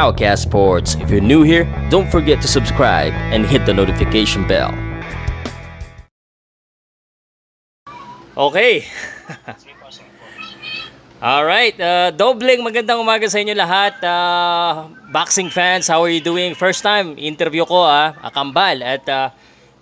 Powercast Sports. If you're new here, don't forget to subscribe and hit the notification bell. Okay. Alright, uh, dobleng magandang umaga sa inyo lahat. Uh, boxing fans, how are you doing? First time interview ko, ah, Akambal. At uh,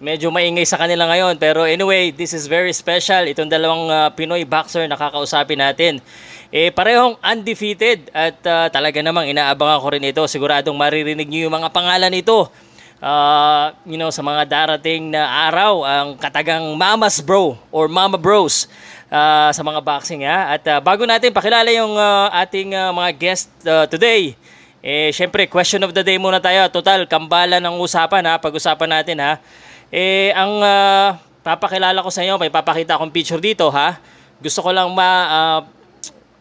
medyo maingay sa kanila ngayon. Pero anyway, this is very special. Itong dalawang uh, Pinoy boxer na kakausapin natin. Eh, parehong undefeated at uh, talaga namang inaabangan ko rin ito. Siguradong maririnig niyo yung mga pangalan nito. Uh, you know, sa mga darating na araw, ang katagang Mamas Bro or Mama Bros uh, sa mga boxing ha. At uh, bago natin pakilala yung uh, ating uh, mga guest uh, today, eh syempre question of the day muna tayo. Total kambala ng usapan ha, pag-usapan natin ha. Eh ang uh, papakilala ko sa inyo, may papakita akong picture dito ha. Gusto ko lang ma uh,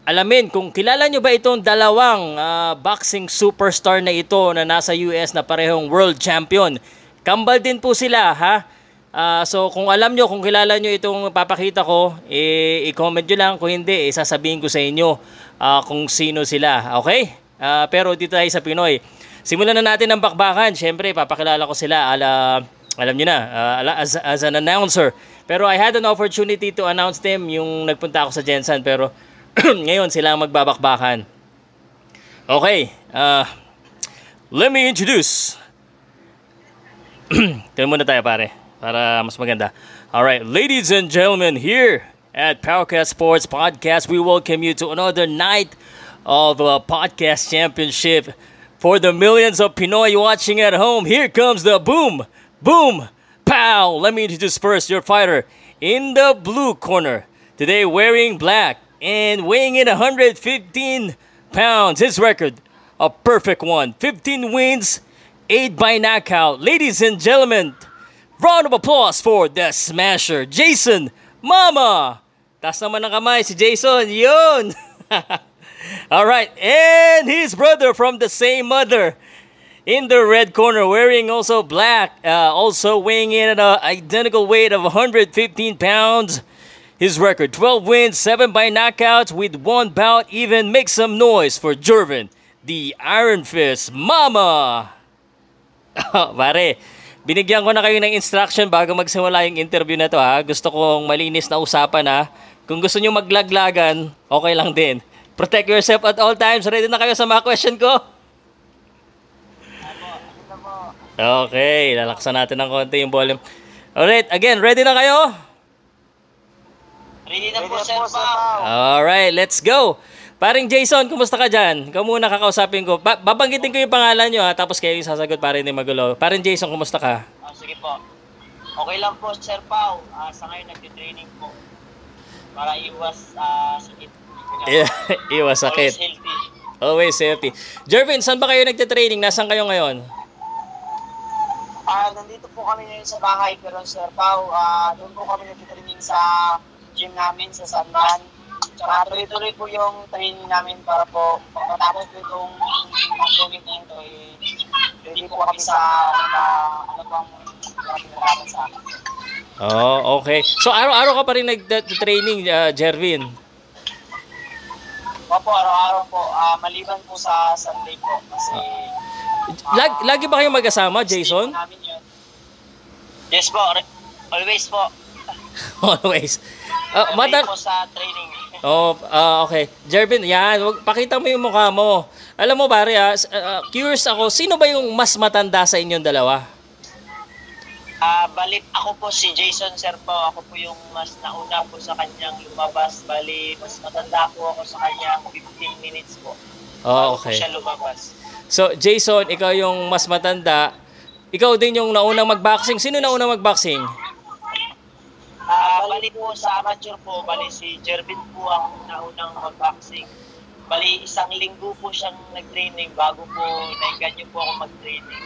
alamin kung kilala nyo ba itong dalawang uh, boxing superstar na ito na nasa US na parehong world champion. Kambal din po sila ha. Uh, so kung alam nyo, kung kilala nyo itong papakita ko, eh, i-comment nyo lang. Kung hindi, eh, sasabihin ko sa inyo uh, kung sino sila. Okay? Uh, pero dito tayo sa Pinoy. Simulan na natin ang bakbakan. Siyempre, papakilala ko sila ala, alam nyo na, uh, as, as an announcer. Pero I had an opportunity to announce them yung nagpunta ako sa Jensen. Pero ngayon sila ang magbabakbakan. Okay. Uh, let me introduce. Tignan muna tayo pare para mas maganda. All right, ladies and gentlemen, here at Powercast Sports Podcast, we welcome you to another night of a podcast championship for the millions of Pinoy watching at home. Here comes the boom, boom, pow. Let me introduce first your fighter in the blue corner. Today wearing black and weighing in 115 pounds. His record, a perfect one. 15 wins, 8 by knockout. Ladies and gentlemen, Round of applause for the Smasher, Jason Mama! Taas naman ng kamay si Jason, yun! Alright, and his brother from the same mother in the red corner, wearing also black, uh, also weighing in at an identical weight of 115 pounds. His record 12 wins, 7 by knockouts, with one bout even. Make some noise for Jervin, the Iron Fist Mama! Pare, Binigyan ko na kayo ng instruction bago magsimula yung interview na to ha. Gusto kong malinis na usapan ha. Kung gusto nyo maglaglagan, okay lang din. Protect yourself at all times. Ready na kayo sa mga question ko? Okay, lalaksan natin ng konti yung volume. Alright, again, ready na kayo? Ready na po, sir Alright, let's go. Paring Jason, kumusta ka dyan? Ikaw muna kakausapin ko. Ba- babanggitin ko yung pangalan nyo ha, tapos kayo yung sasagot para hindi magulo. Paring Jason, kumusta ka? Ah, sige po. Okay lang po, Sir Pao. Ah, sa ngayon, nagtitraining po. Para iwas ah, sakit. Yeah, iwas sakit. Always healthy. Always healthy. Jervin, saan ba kayo nagtitraining? Nasaan kayo ngayon? Ah, nandito po kami ngayon sa bahay, pero Sir Pao, ah, doon po kami nagtitraining sa gym namin sa Sandan. Tsaka tuloy-tuloy po yung training namin para po matapos po itong pandemic na ito, eh, ready po kami sa uh, ano pang pinag sa akin. Oh, okay. So araw-araw ka pa rin nag-training, uh, Jervin? Opo, araw-araw po. Uh, maliban po sa Sunday po. Kasi... Uh, Lag, lagi ba kayong magkasama, Jason? Yes po. Always po. Always. Uh, mata- po sa training. Oh, uh, okay. Jervin, yan. Wag, pakita mo yung mukha mo. Alam mo, pare, uh, uh, curious ako, sino ba yung mas matanda sa inyong dalawa? Ah, uh, bali ako po si Jason Sir po. Ako po yung mas nauna po sa kanyang lumabas. Bali, mas matanda po ako sa kanya 15 minutes po. Oh, okay. Po siya lumabas. So, Jason, ikaw yung mas matanda. Ikaw din yung naunang mag-boxing. Sino naunang mag-boxing? Uh, bali po sa amateur po, bali si Jervin po ang naunang mag-boxing. Bali isang linggo po siyang nag-training bago po naiganyo po ako mag-training.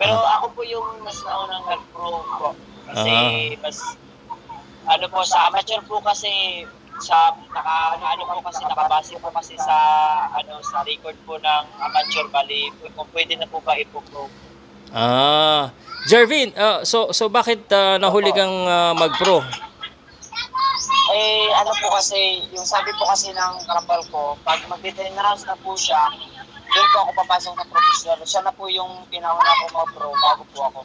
Pero uh ako po yung mas naunang nag-pro po. Kasi uh mas ano po sa amateur po kasi sa naka ano po kasi nakabase po kasi sa ano sa record po ng amateur bali kung pwede na po ba ipo-pro. Ah, Jervin, uh, so so bakit uh, nahuli kang uh, mag-pro? Eh, ano po kasi, yung sabi po kasi ng karambal ko, pag mag-10 rounds na po siya, doon po ako papasok na professional. Siya na po yung pinauna ko mag-pro bago po ako.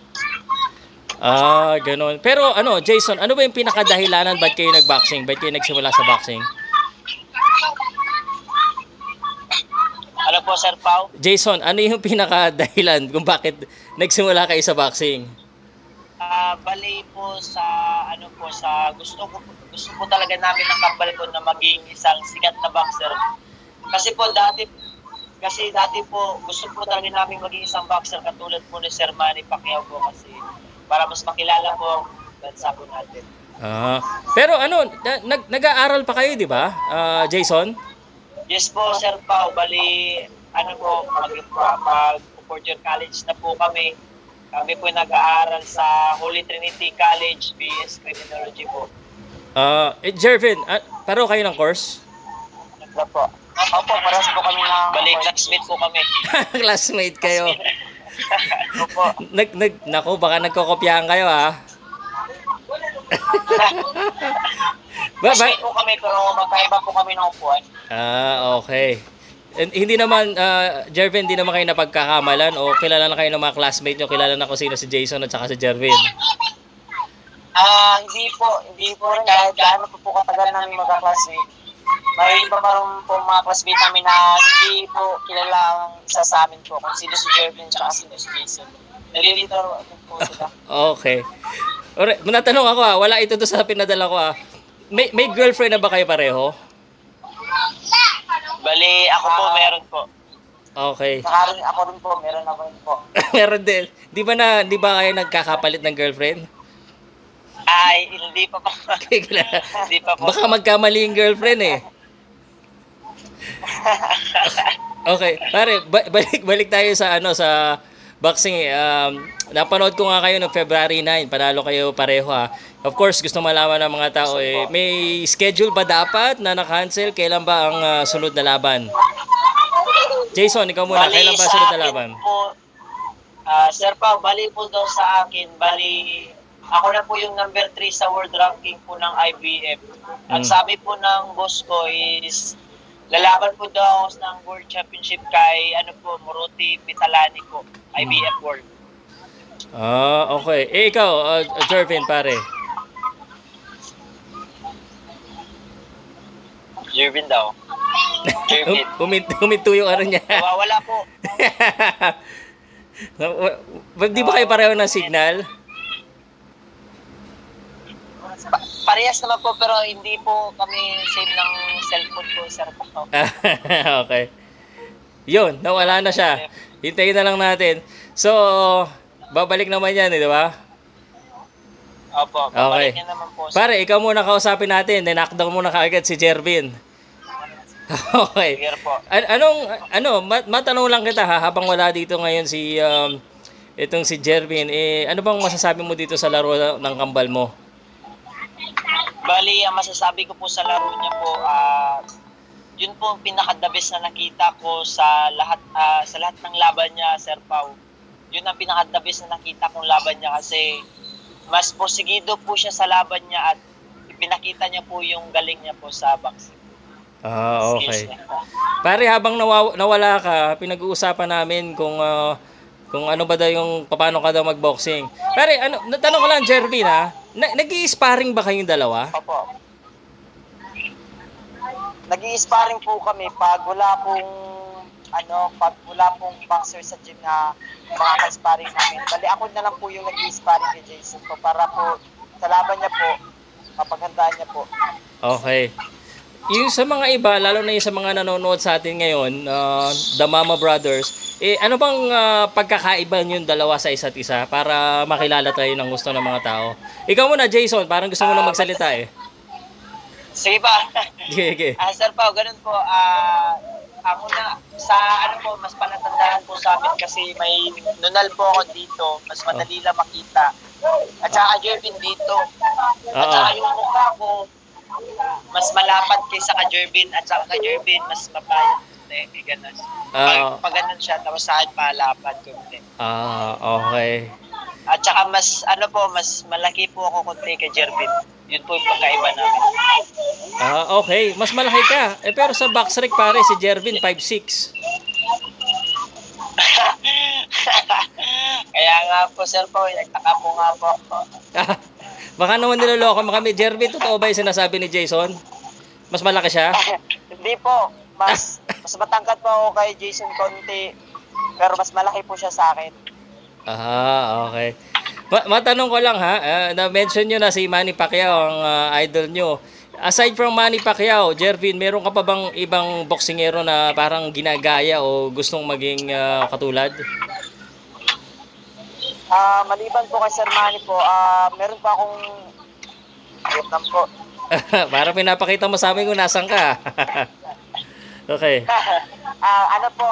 Ah, ganun. Pero ano, Jason, ano ba yung pinakadahilanan ba't kayo nag-boxing? Ba't kayo nagsimula sa boxing? Ano po, Sir Pao? Jason, ano yung pinakadahilan kung bakit nagsimula kayo sa boxing? Ah, bali po sa ano po sa gusto ko gusto po talaga namin ng kambal ko na maging isang sikat na boxer. Kasi po dati kasi dati po gusto po talaga namin maging isang boxer katulad po ni Sir Manny Pacquiao po kasi para mas makilala po ang bansa po natin. Ah, pero ano, na- nag nag-aaral pa kayo, di ba? Ah, Jason? Yes po, Sir Pao. Bali, ano po, mag, mag fourth year college na po kami. Kami po nag-aaral sa Holy Trinity College, BS Criminology po. Ah, eh, Jervin, ah, paro kayo ng course? Ano po? Opo, paras po kami ng... Bali, classmate po kami. Classmate kayo. Opo. Nag, nag, nako, baka nagkokopyahan kayo, ah. ba, ba, po kami, pero magkaiba po kami ng upuan. Ah, okay. And, hindi naman, uh, Jervin, hindi naman kayo napagkakamalan o kilala na kayo ng mga classmate nyo, kilala na kung sino si Jason at saka si Jervin. Ah, hindi po, hindi po rin kahit gaano po po katagal namin magka-classmate. May iba pa rin po mga classmate namin na hindi po kilala ang isa sa amin po kung sino si Jervin at sino si Jason. Nalilito po sila. Okay. Ore, natanong ako ah, wala ito doon sa pinadala ko ah. May, may girlfriend na ba kayo pareho? Bali, ako po Ah. meron po. Okay. Nakaroon ako rin po, meron ako rin po. Meron din. Di ba na, di ba kayo nagkakapalit ng girlfriend? Ay, hindi pa po. hindi pa po. Baka magkamali yung girlfriend eh. Okay, pare, ba- balik balik tayo sa ano sa boxing. eh. Um, napanood ko nga kayo noong February 9, panalo kayo pareho ha. Of course, gusto malaman ng mga tao eh, may schedule ba dapat na na-cancel? Kailan ba ang ah, sunod na laban? Jason, ikaw muna, Bali, kailan ba sunod na laban? Po, ah, Sir Pao, bali po daw sa akin, bali ako na po yung number 3 sa world ranking po ng IBF. Ang Mm. sabi po ng boss ko is lalaban po daw ako ng World Championship kay ano po, Moruti Pitalani po, IBF World. Ah, okay. Eh, ikaw, uh, Jervin, pare. Jervin daw. Jervin. Humint, huminto yung ano niya. Nawawala po. Di ba kayo pareho ng signal? Pa- parehas naman po pero hindi po kami same ng cellphone po, Sir okay. Yun, nawala na siya. Hintayin na lang natin. So, babalik naman yan, eh, di ba? Opo, Okay. babalik niya naman po. sir. Pare, ikaw muna kausapin natin. Dinakdown muna kaagad si Jervin. okay. Sige po. An- anong, ano, ma- matanong lang kita ha, habang wala dito ngayon si, um, itong si Jervin, eh, ano bang masasabi mo dito sa laro ng kambal mo? Bali, ang masasabi ko po sa laro niya po, ah, yun po ang pinaka-the best na nakita ko sa lahat ah, sa lahat ng laban niya, Sir Pau. Yun ang pinaka-the best na nakita kong laban niya kasi mas posigido po siya sa laban niya at pinakita niya po yung galing niya po sa boxing. Ah, okay. Pare, habang nawa- nawala ka, pinag-uusapan namin kung ah, kung ano ba daw yung paano ka daw magboxing. Pare, ano, natanong ko lang, Jervin ha, na- nag-i-sparring ba kayong dalawa? Opo. Nag-i-sparring po kami pag wala pong ano, pag wala pong boxer sa gym na makaka-sparring namin. Bali ako na lang po yung nag-i-sparring kay Jason po para po sa laban niya po, mapaghandaan niya po. Okay. Yung sa mga iba, lalo na yung sa mga nanonood sa atin ngayon, ah, The Mama Brothers, eh, ano bang ah, pagkakaiba yung dalawa sa isa't isa para makilala tayo ng gusto ng mga tao? Ikaw muna, Jason, parang gusto mo na magsalita eh. Sige pa. Sige, sige. Ah, Sir Pao, ganun po. Ah, ako na, sa ano po, mas panatandaan po sa amin kasi may nunal po ako dito. Mas madali lang makita. At saka Jervin dito. At saka yung mukha ko, mas malapad kaysa ka Jervin. At saka ka Jervin, mas mapayat. Eh, ganun. Ah. Pag, pag ganun siya, tapos sa akin palapad konti. Ah, okay. At saka mas, ano po, mas malaki po ako konti kay Jervin. Yun po yung pagkaiba namin. Ah, okay. Mas malaki ka. Eh, pero sa box rec pare, si Jervin, 5'6". Kaya nga po, Sir Pao, nagtaka po nga po. Baka naman niloloko mo kami. Jervin, totoo ba yung sinasabi ni Jason? Mas malaki siya? Hindi po. Mas mas matangkad po ako kay Jason Conte. Pero mas malaki po siya sa akin. Ah, okay. Ma- matanong ko lang ha, ah, na-mention nyo na si Manny Pacquiao, ang ah, idol nyo. Aside from Manny Pacquiao, Jervin, meron ka pa bang ibang boksingero na parang ginagaya o gustong maging ah, katulad? Ah, maliban po kay Sir Manny po, ah meron pa akong Vietnam po. Para pinapakita mo sa amin kung nasan ka. okay. Ah, ano po?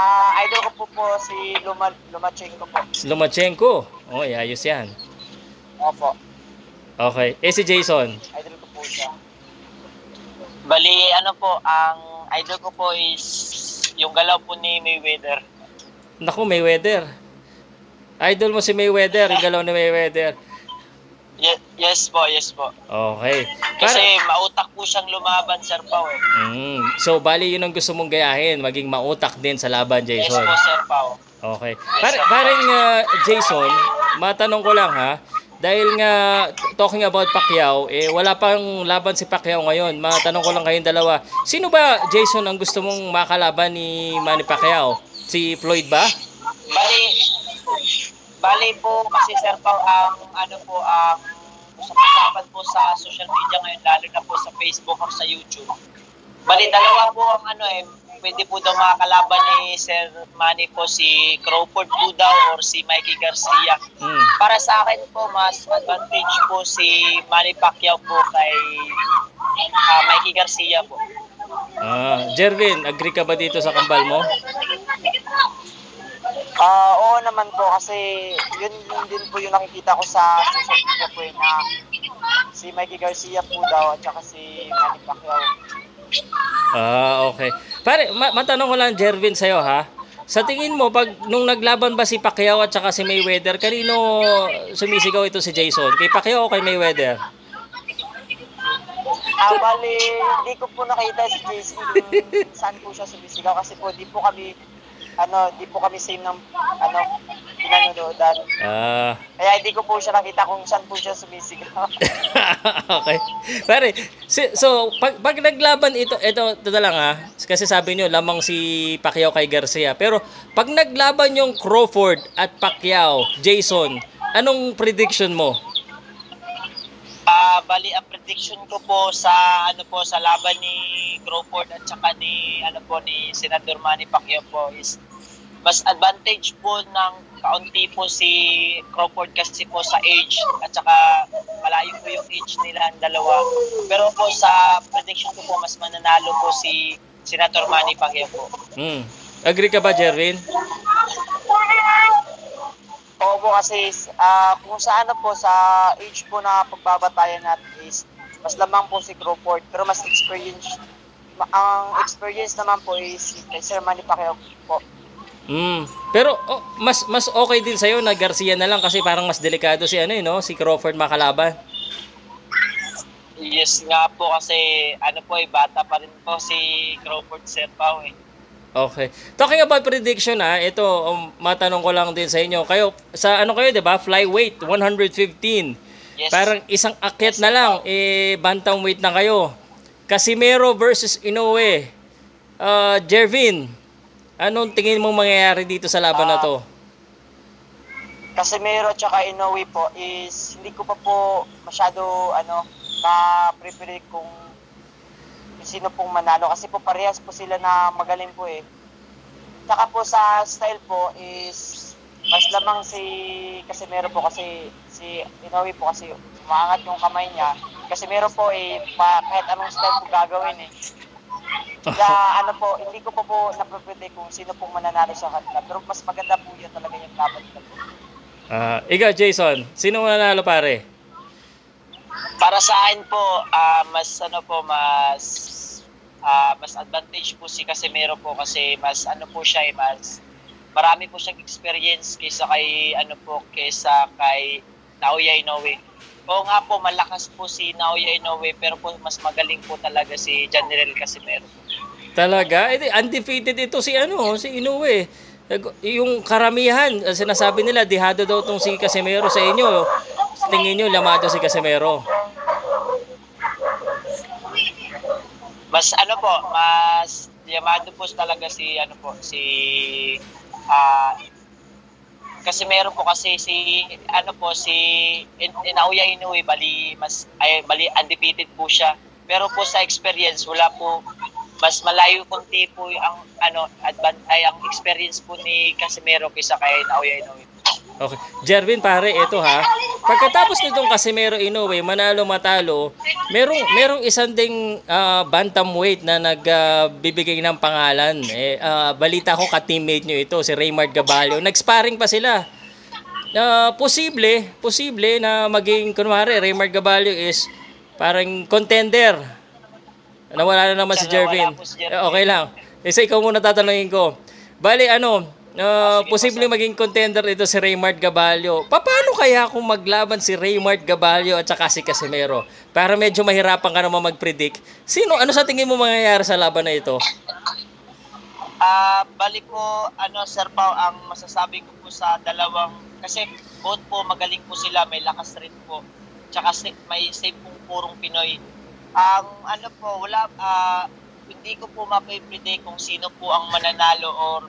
Ah, idol ko po po si Luma Lumachenko po. Lomachenko. Oh, ayos yan. Opo. Okay. Eh si Jason. Idol ko po siya. Bali, ano po, ang idol ko po is yung galaw po ni Mayweather. Naku, Mayweather. Idol mo si Mayweather, yung galaw ni Mayweather. Yes, yes po, yes po. Okay. Kasi Para, mautak po siyang lumaban, Sir Pao eh. mm, so, bali yun ang gusto mong gayahin, maging mautak din sa laban, Yes Jason. po, Sir Pao. Okay. Par parang uh, Jason, matanong ko lang ha, dahil nga talking about Pacquiao, eh wala pang laban si Pacquiao ngayon. Matanong ko lang kayong dalawa. Sino ba Jason ang gusto mong makalaban ni Manny Pacquiao? Si Floyd ba? Bali, bali po kasi Sir Pao, ang ano po, ang usapan po sa social media ngayon, lalo na po sa Facebook or sa YouTube. Bali, dalawa po ang ano eh, pwede po daw makakalaban ni Sir Manny po si Crawford po daw or si Mikey Garcia. Hmm. Para sa akin po, mas advantage po si Manny Pacquiao po kay ah, Mikey Garcia po. Ah, Jervin, agree ka ba dito sa kambal mo? Ah, oo naman po kasi yun, yun din po yung nakikita ko sa social media po eh, na si Mikey Garcia po daw at saka si Manny Pacquiao. Ah, okay. Pare, ma- matanong ko lang Jervin sa'yo ha. Sa tingin mo, pag nung naglaban ba si Pacquiao at saka si Mayweather, kanino sumisigaw ito si Jason? Kay Pacquiao o kay Mayweather? Ah, bali, hindi ko po nakita si Jason kung saan po siya sumisigaw kasi po di po kami ano, di po kami same ng ano, pinanonoodan. Ah, Kaya hindi ko po siya nakita kung saan po siya sumisigaw. okay. Pare, si- so pag, pag naglaban ito, ito, ito na lang ha. Kasi sabi nyo, lamang si Pacquiao kay Garcia. Pero pag naglaban yung Crawford at Pacquiao, Jason, anong prediction mo? Ah, bali ang prediction ko po sa ano po sa laban ni Crawford at saka ni ano po ni Senator Manny Pacquiao po is mas advantage po ng kaunti po si Crawford kasi po sa age at saka malayo po yung age nila ang dalawa. Pero po sa prediction ko po mas mananalo po si Senator Manny Pacquiao po. Hmm. Agree ka ba, Jervin? Oo po kasi ah, kung sa ano po sa age po na pagbabatayan natin is mas lamang po si Crawford pero mas experience ma- ang experience naman po is kay Sir Manny Pacquiao po. Hmm. Pero oh, mas mas okay din sa'yo na Garcia na lang kasi parang mas delikado si ano eh, no? Si Crawford makalaban. Yes nga po kasi ano po eh bata pa rin po si Crawford Sir Pao eh. Okay. Talking about prediction ha, ito um, matanong ko lang din sa inyo. Kayo sa ano kayo 'di ba? Flyweight 115. Yes. Parang isang akyat na lang eh bantamweight na kayo. Casimero versus Inoue. Uh, Jervin, anong tingin mo mangyayari dito sa laban na to? Casemiro at Inoue po is hindi ko pa po masyado ano na-prepare kung sino pong manalo kasi po parehas po sila na magaling po eh. Tsaka po sa style po is mas lamang si Casemiro po kasi si Inoue po kasi umaangat yung kamay niya. Casemiro po eh pa, kahit anong style po gagawin eh. Kaya ano po, hindi ko pa po na-prepare kung sino pong mananalo sa kanila. Pero mas maganda po yun talaga yung laban nila po. Ah, ikaw Jason, sino mananalo pare? Para sa akin po, ah, mas ano po, mas ah, mas advantage po si Casemiro po kasi mas ano po siya eh, mas marami po siyang experience kaysa kay ano po, kaysa kay Naoya Inoue. Oo nga po, malakas po si Naoya Inoue pero po mas magaling po talaga si General Casemiro. Talaga? Eh, di, undefeated ito si ano, si Inoue. Nag- Yung karamihan, sinasabi nila, dihado daw tong si Casimero sa inyo. Tingin nyo, lamado si Casimero. Mas ano po, mas yamado po talaga si ano po, si ah kasi meron po kasi si ano po si In, Inauya Inoue bali mas ay bali undefeated po siya. Pero po sa experience wala po mas malayo kunti po ang ano advan ay ang experience po ni Casimero kaysa kay Naoya Inoue. Okay. Jervin, pare, ito ha. Pagkatapos nitong Casimero Inoue, manalo matalo, merong merong isang ding ah, bantamweight na nagbibigay ng pangalan. Eh, ah, balita ko ka-teammate nyo ito, si Raymart Gabalio. Nag-sparring pa sila. Ah, posible, posible na maging, kunwari, Raymart Gabalio is parang contender. Nawala na naman si Jervin. si Jervin. Eh, okay lang. Isa ikaw muna tatanungin ko. Bali, ano, ah, posible maging contender ito si Raymart Gabalio. Pa- Paano kaya kung maglaban si Raymart Gabalio at saka si Casimero? Para medyo mahirapan ka naman mag-predict. Sino, ano sa tingin mo mangyayari sa laban na ito? Ah, bali po ano Sir Pao ang masasabi ko po sa dalawang kasi both po magaling po sila, may lakas rin po. Tsaka sa- may same pong purong Pinoy. Ang ano po, wala ah, hindi ko po mapipredict kung sino po ang mananalo or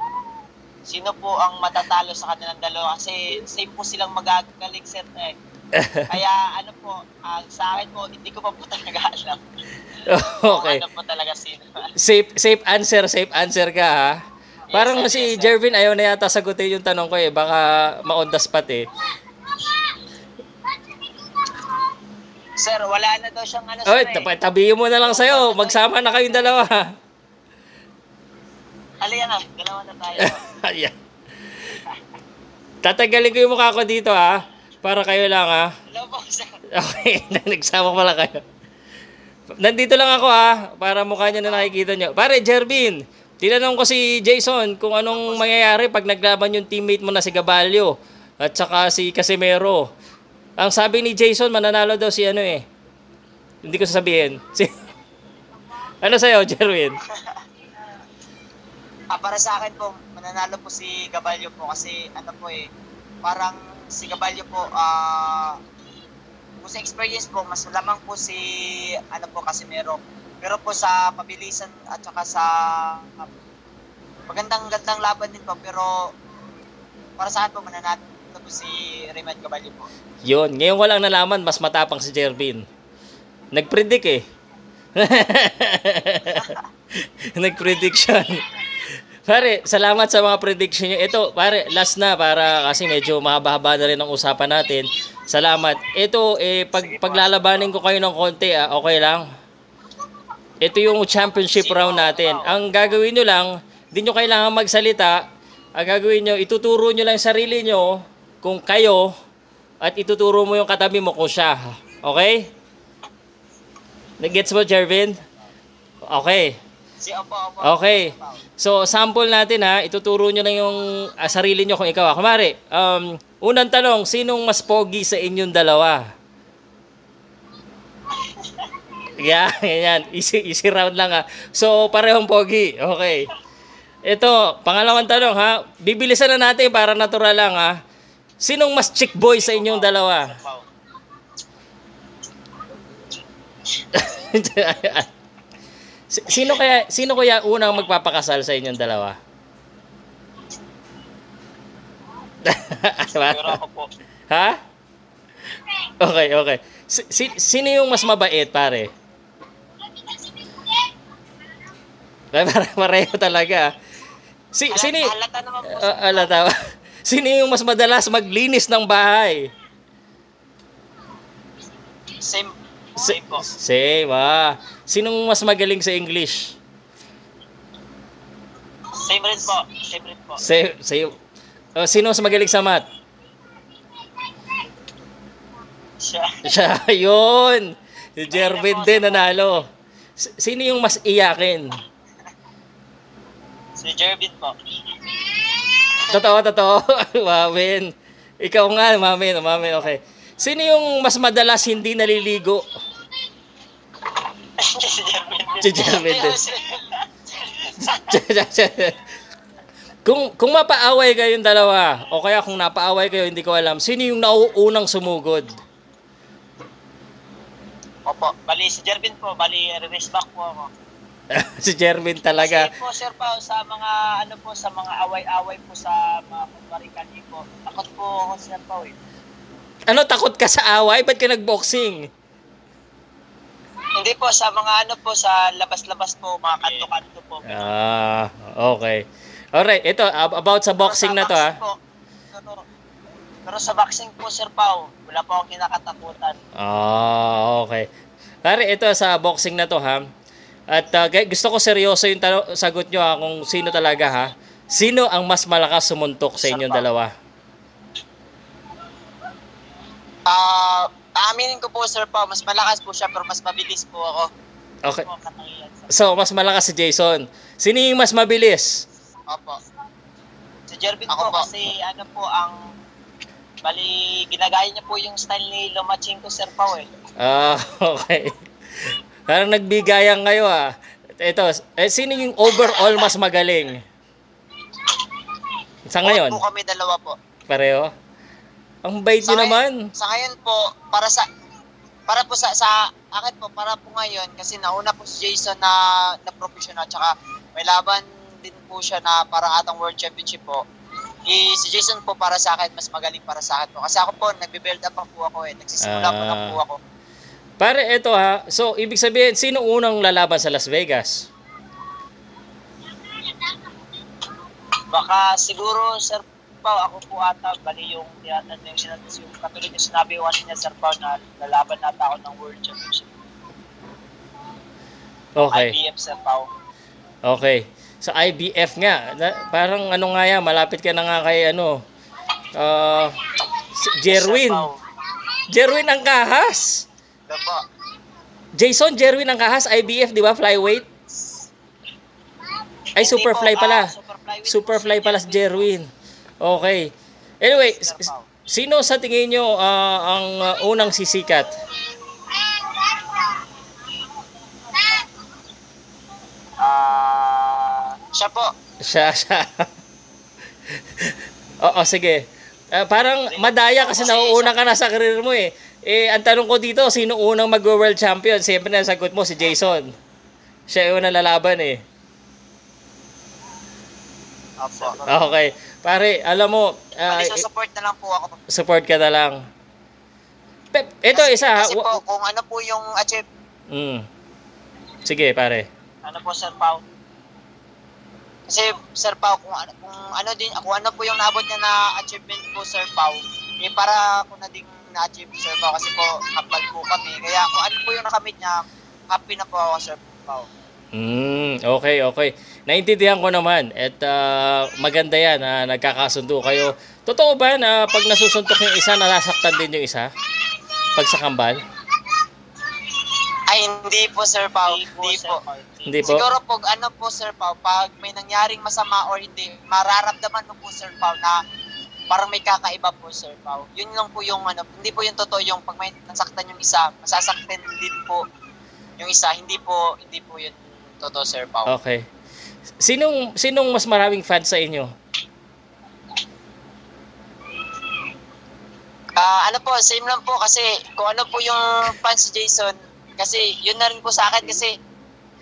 sino po ang matatalo sa kanilang dalawa kasi same po silang magagaling set eh. Kaya ano po, ang sa akin po, hindi ko pa po talaga alam okay. kung ano po talaga sino. Safe, safe answer, safe answer ka ha. Parang Yes, si yes. Jervin ayaw na yata sagutin yung tanong ko eh. Baka ma-on the spot eh. Sir, wala na daw siyang ano Oy, sir eh. tab- tabihin mo na lang sa'yo. Magsama na kayong dalawa. Halika na, dalawa na tayo. Ayan. Tatagalin ko yung mukha ko dito ha. Para kayo lang ha. Hello po, sir. Okay, nagsama pala kayo. Nandito lang ako ha, para mukha niya na nakikita niyo. Pare, Jervin, tinanong ko si Jason kung anong mangyayari pag naglaban yung teammate mo na si Gabalio at saka si Casimero. Ang sabi ni Jason, mananalo daw si ano eh. Hindi ko sasabihin. Si... ano sa'yo, Jervin? Ah, para sa akin po, mananalo po si Gabalyo po kasi ano po eh, parang si Gabalyo po, ah, kung sa experience po, mas lamang po si, ano po, Casimero. Pero po sa pabilisan at saka sa magandang gandang laban din po, pero para sa akin po, mananalo po si Raymond Gabalyo po. Yun, ngayon ko lang nalaman, mas matapang si Jervin. Nag-predict eh. Nag-prediction. Pare, salamat sa mga prediction nyo. Ito, pare, last na para kasi medyo mahaba-haba na rin ang usapan natin. Salamat. Ito, eh, pag, paglalabanin ko kayo ng konti, ah, okay lang? Ito yung championship round natin. Ang gagawin nyo lang, di nyo kailangan magsalita. Ang gagawin nyo, ituturo nyo lang sarili nyo kung kayo at ituturo mo yung katabi mo kung siya. Okay? Nag-gets mo, Jervin? Okay. Okay. So, sample natin ha. Ituturo nyo lang yung ah, sarili nyo kung ikaw. ah. Kumari, um, unang tanong, sinong mas pogi sa inyong dalawa? Yeah, yan. Easy, easy round lang ha. So, parehong pogi. Okay. Ito, pangalawang tanong ha. Bibilisan na natin para natural lang ha. Sinong mas chick boy sa inyong dalawa? Sino kaya sino kaya unang magpapakasal sa inyong dalawa? Ha? Okay, okay. Si, si- sino yung mas mabait, pare? Pare, pareho talaga. Si, sino, y- Halata naman po. Ah, alata. Sino yung mas madalas maglinis ng bahay? Same. Same po. Same, ah. Sinong mas magaling sa English? Same rin po. Same rin po. Same, same. Oh, sino mas magaling sa math? Siya. Siya, yun. Si Jervin din nanalo. Sino yung mas iyakin? Si Jervin po. Totoo, totoo. Mamin. Ikaw nga, mamin. Mamin, okay. Sino yung mas madalas hindi naliligo? si din. Si din. Kung, kung mapaaway kayong dalawa, o kaya kung napaaway kayo, hindi ko alam, sino yung nauunang sumugod? Opo, bali si Jervin po, bali reverse back po ako. si Jerwin talaga. Kasi po Sir Pao, sa mga ano po, sa mga away-away po sa mga kunwari kani po, takot po ako Sir Pao eh. Ano, takot ka sa away? Ba't ka nagboxing? Hindi po, sa mga ano po, sa labas-labas po, mga kanto-kanto po. Ah, okay. Alright, ito, ab- about sa boxing na to ah. boxing po, pero, pero sa boxing po Sir Pao, wala po akong kinakatakutan. Ah, okay. Pare, ito sa boxing na to ha. At uh, gusto ko seryoso yung talo- sagot nyo ha, kung sino talaga ha. Sino ang mas malakas sumuntok sa inyong dalawa? Ah, aaminin ko po Sir Pao, mas malakas po siya pero mas mabilis po ako. Okay. Po, So, mas malakas si Jason. Sino yung mas mabilis? Opo. Si Jervin po, kasi ano po ang bali ginagaya niya po yung style ni Lomachenko Sir Pao eh. Ah, okay. Parang nagbigayan kayo ah. Ito, eh, sino yung overall mas magaling? Sa ngayon, Po kami dalawa po. pareho? Ang bait Sa naman. Sa ngayon po, para sa para po sa sa akin po para po ngayon kasi nauna po si Jason na na professional tsaka may laban din po siya na parang atang world championship po. I, si Jason po para sa akin mas magaling para sa akin po kasi ako po nagbe-build up pa po ako eh nagsisimula po lang po Ah. ako. Pare, ito ha. So, ibig sabihin, sino unang lalaban sa Las Vegas? Baka siguro Sir Pao ako po ata bali yung tiyatan yung sinabi yung katulad yung sinabi ko kanina Sir Pao na lalaban nata ako ng world championship. Okay. IBF Sir Pao. Okay. Sa IBF nga, na, parang ano nga yan, malapit ka na nga kay ano, uh, Jerwin. Jerwin ang kahas. Ito po. Jason, Jerwin ang kahas, IBF, di ba? Flyweight? Ay, Superfly pala. ah, Superfly pala si Jerwin. Okay. Anyway, sino sa tingin nyo ah, ang ah, unang sisikat? Ah, siya po. Siya, siya. Oo, sige. Ah, parang madaya kasi nauuna ka na sa career mo eh. Eh, ang tanong ko dito, sino unang mag-world champion? Siyempre na sagot mo si Jason. Siya yung unang lalaban eh. Opo. Okay. Pare, alam mo, ah, Bali, support na lang po ako. support ka na lang. Pep, ito Kasi- isa. ha. Kasi po, kung ano po yung achieve, Mm. Sige, pare. ano po Sir Pao? Kasi Sir Pao, kung ano, kung ano din, kung ano po yung naabot niya na achievement po Sir Pao, eh para ako na din na-achieve Sir Pao kasi po kapal po kami. Kaya kung ano po yung nakamit niya, happy na po ako Sir Pao. Mm, okay, okay. Naintindihan ko naman. At ah, maganda yan na nagkakasundo kayo. Totoo ba na pag nasusuntok yung isa, nasasaktan din yung isa? Pag sa kambal? Ay, hindi po Sir Pao. Hindi po. Hindi po? Siguro po, ano po Sir Pao, pag may nangyaring masama or hindi, mararamdaman mo po Sir Pao na parang may kakaiba po Sir Pao. Yun lang po yung ano, hindi po yung totoo yung pag may nasaktan yung isa, masasaktan din po yung isa, hindi po, hindi po yun totoo Sir Pao. Okay. Sinong sinong mas maraming fans sa inyo? Ah, ano po, same lang po kasi kung ano po yung fans si Jason, kasi yun na rin po sa akin kasi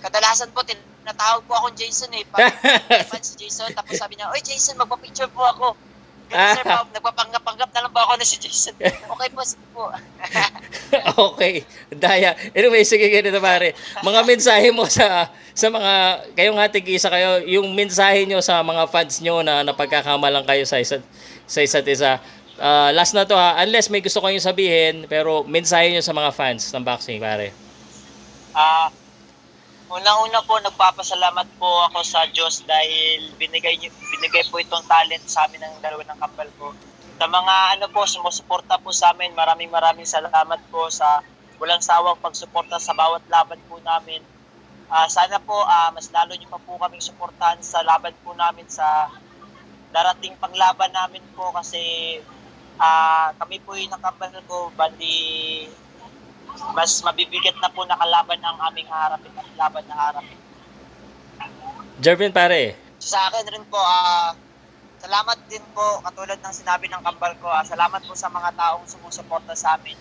kadalasan po tinatawag po akong Jason eh. Pag fans si Jason, tapos sabi niya, Oy Jason, magpa-picture po ako. Ganun sir, pa, nagpapanggap-panggap na lang ba ako na si Jason? Okay po, sige po. okay. Daya. Anyway, sige ganito pare. Mga mensahe mo sa sa mga kayong ating isa kayo, yung mensahe nyo sa mga fans nyo na napagkakamalang kayo sa isa't sa isa't isa. Ah, last na to ha, unless may gusto kayong sabihin, pero mensahe nyo sa mga fans ng boxing, pare. Ah, unang-una po nagpapasalamat po ako sa Diyos dahil binigay niyo binigay po itong talent sa amin ng dalawa ng kapal ko. Sa mga ano po sumusuporta po sa amin, maraming maraming salamat po sa walang sawang pagsuporta sa bawat laban po namin. Ah, sana po ah, mas lalo niyo pa po kaming suportahan sa laban po namin sa darating panglaban namin po kasi ah, kami po yung nakapal ko bali mas mabibigat na po nakalaban ang aming harapin at laban na harapin. Jervin, pare. Sa akin rin po, ah salamat din po, katulad ng sinabi ng kambal ko, ah, salamat po sa mga taong sumusuporta sa amin.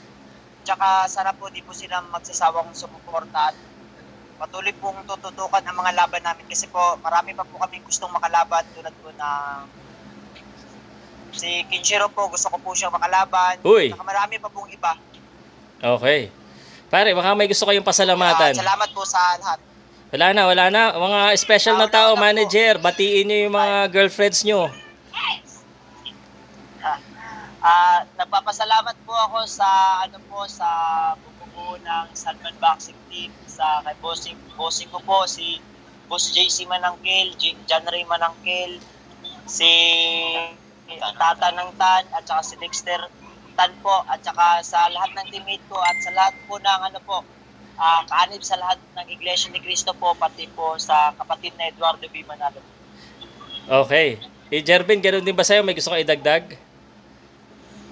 Tsaka sana po di po sila magsasawang sumuporta at patuloy pong tututukan ang mga laban namin kasi po marami pa po kami gustong makalaban tulad po ng si Kinshiro po, gusto ko po siyang makalaban. Uy. Tsaka marami pa pong iba. Okay. Pare, baka may gusto kayong pasalamatan. Ah, salamat po sa lahat. Wala na, wala na. Mga special na tao, manager, batiin nyo yung mga girlfriends nyo. Ah, nagpapasalamat po ako sa ano po sa bumubuo ng Salman Boxing Team sa kay bossing bossing ko po si Boss JC Manangkel, J- John Ray Manangkel, si Tata ng Tan at saka si Dexter Tan po at saka sa lahat ng teammate ko at sa lahat po ng ano po ah kaanib sa lahat ng Iglesia ni Cristo po pati po sa kapatid na Eduardo B. Manalo. Okay. Eh, Jervin, ganun din ba sa'yo? May gusto ka idagdag?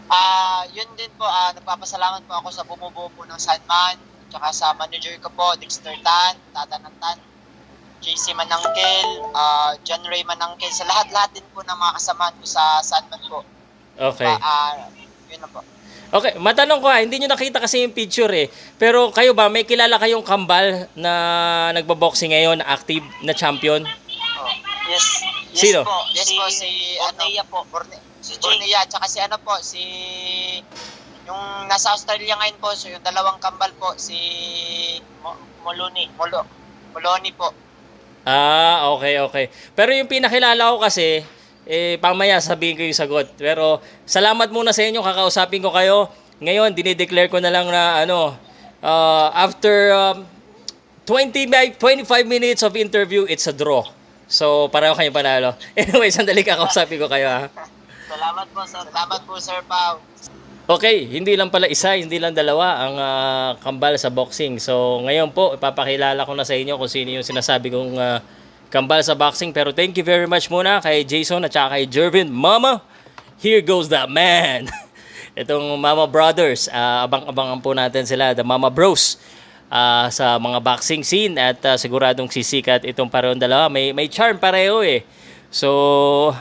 Ah, yun din po, ah, nagpapasalamat po ako sa bumubuo po ng Sandman, tsaka sa manager ko po, Dexter Tan, Tata ng Tan, JC Manangkel, ah, John Ray Manangkel, sa lahat-lahat din po ng mga kasamahan ko sa Sandman po. Okay. Ah, ah, yun na po. Okay, matanong ko ha, hindi nyo nakita kasi yung picture eh. Pero kayo ba, may kilala kayong kambal na nagbaboxing ngayon, active na champion? Oh, yes. Yes Sino? po. Yes po, si Bornea po. Borne, si Bornea, tsaka si ano po, si yung nasa Australia ngayon po, so yung dalawang kambal po, si Mo- Moloni. Molo, Moloni po. Ah, okay, okay. Pero yung pinakilala ko kasi, eh, pamaya sabihin ko yung sagot. Pero salamat muna sa inyo, kakausapin ko kayo. Ngayon, dinideclare ko na lang na ano, uh, after um, 20, mi- 25 minutes of interview, it's a draw. So, pareho kayo panalo. Anyway, sandali kakausapin ko kayo ha. Salamat po, sir. Salamat po, Sir Pao. Okay, hindi lang pala isa, hindi lang dalawa ang ah, kambal sa boxing. So, ngayon po, ipapakilala ko na sa inyo kung sino yung sinasabi kong ah, kambal sa boxing. Pero thank you very much muna kay Jason at saka kay Jervin. Mama, here goes that man. Itong Mama Brothers, ah, abang-abangan po natin sila, the Mama Bros. ah, sa mga boxing scene at ah, siguradong sisikat itong parehong dalawa. May, may charm pareho eh. So,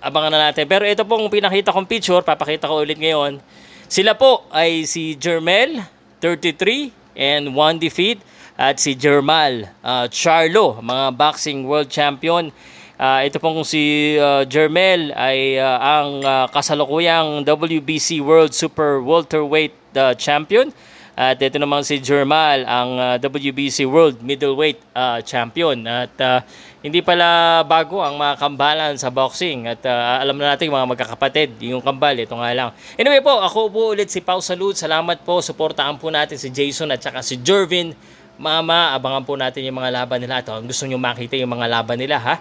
abangan na natin. Pero ito pong pinakita kong picture, papakita ko ulit ngayon. Sila po ay si Jermel, 33, and 1 defeat. At si Jermal uh, Charlo, mga boxing world champion. Ah, ito pong si uh, Jermel ay ah, ang ah, kasalukuyang WBC World Super Welterweight ah, champion. At ito naman si Jermal, ang ah, WBC World Middleweight ah, champion. At ah, hindi pala bago ang mga kambalan sa boxing. At ah, alam na natin mga magkakapatid, yung kambal, ito nga lang. Anyway po, ako po ulit si Pau Salud. Salamat po. Suportaan po natin si Jason at saka si Jervin. Mama, abangan po natin yung mga laban nila. Ito, gusto nyo makita yung mga laban nila, ha?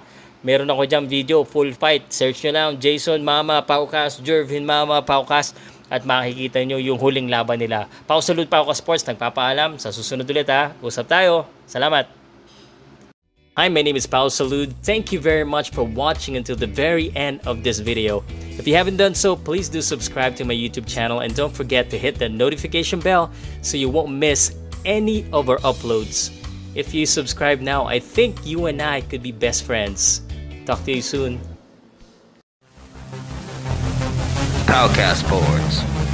Meron ako dyan video, full fight. Search nyo lang, Jason Mama Paukas, Jervin Mama Paukas, at makikita nyo yung huling laban nila. Pau Salud Paukas Sports, nagpapaalam. Sa susunod ulit ha. Usap tayo. Salamat. Hi, my name is Paul Salud. Thank you very much for watching until the very end of this video. If you haven't done so, please do subscribe to my YouTube channel and don't forget to hit the notification bell so you won't miss any of our uploads. If you subscribe now, I think you and I could be best friends. Talk to you soon. Powcast Sports.